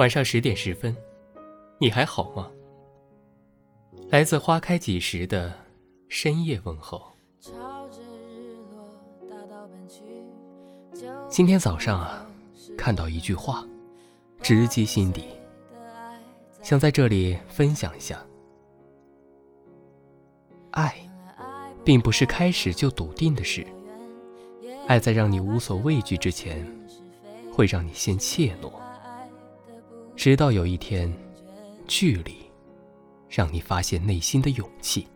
晚上十点十分，你还好吗？来自花开几时的深夜问候。今天早上啊，看到一句话，直击心底，想在这里分享一下。爱，并不是开始就笃定的事，爱在让你无所畏惧之前，会让你先怯懦。直到有一天，距离让你发现内心的勇气。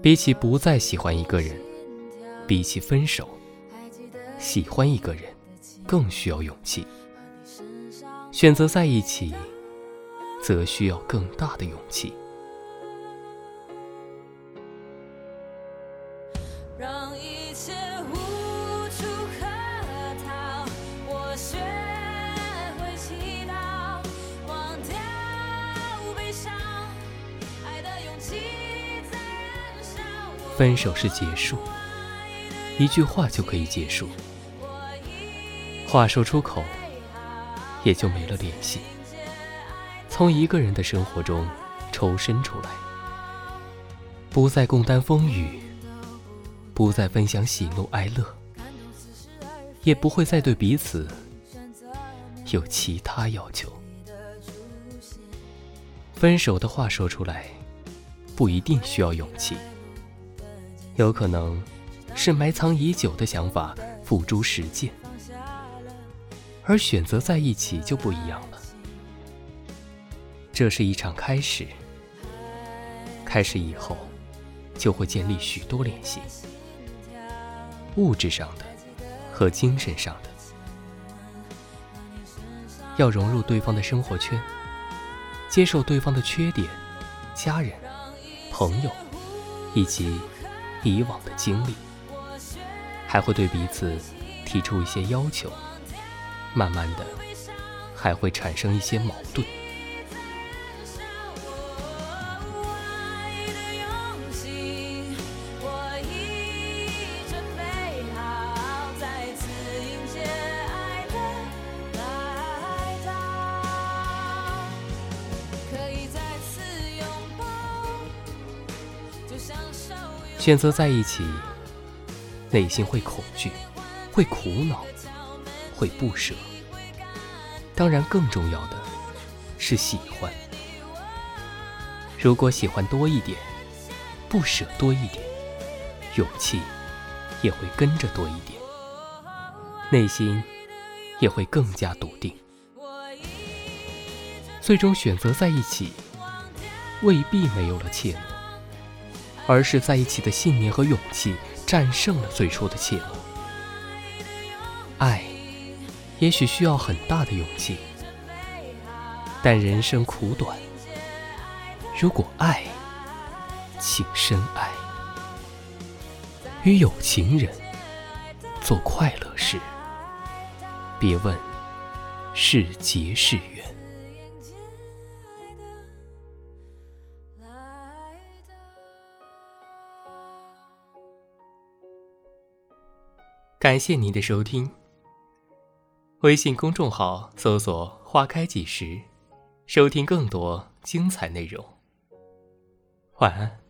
比起不再喜欢一个人，比起分手，喜欢一个人更需要勇气。选择在一起，则需要更大的勇气。让一分手是结束，一句话就可以结束，话说出口，也就没了联系。从一个人的生活中抽身出来，不再共担风雨，不再分享喜怒哀乐，也不会再对彼此有其他要求。分手的话说出来，不一定需要勇气。有可能是埋藏已久的想法付诸实践，而选择在一起就不一样了。这是一场开始，开始以后就会建立许多联系，物质上的和精神上的，要融入对方的生活圈，接受对方的缺点、家人、朋友以及。以往的经历，还会对彼此提出一些要求，慢慢的，还会产生一些矛盾。选择在一起，内心会恐惧，会苦恼，会不舍。当然，更重要的是喜欢。如果喜欢多一点，不舍多一点，勇气也会跟着多一点，内心也会更加笃定。最终选择在一起，未必没有了怯懦。而是在一起的信念和勇气战胜了最初的怯懦。爱，也许需要很大的勇气，但人生苦短。如果爱，请深爱，与有情人做快乐事，别问是劫是缘。感谢您的收听。微信公众号搜索“花开几时”，收听更多精彩内容。晚安。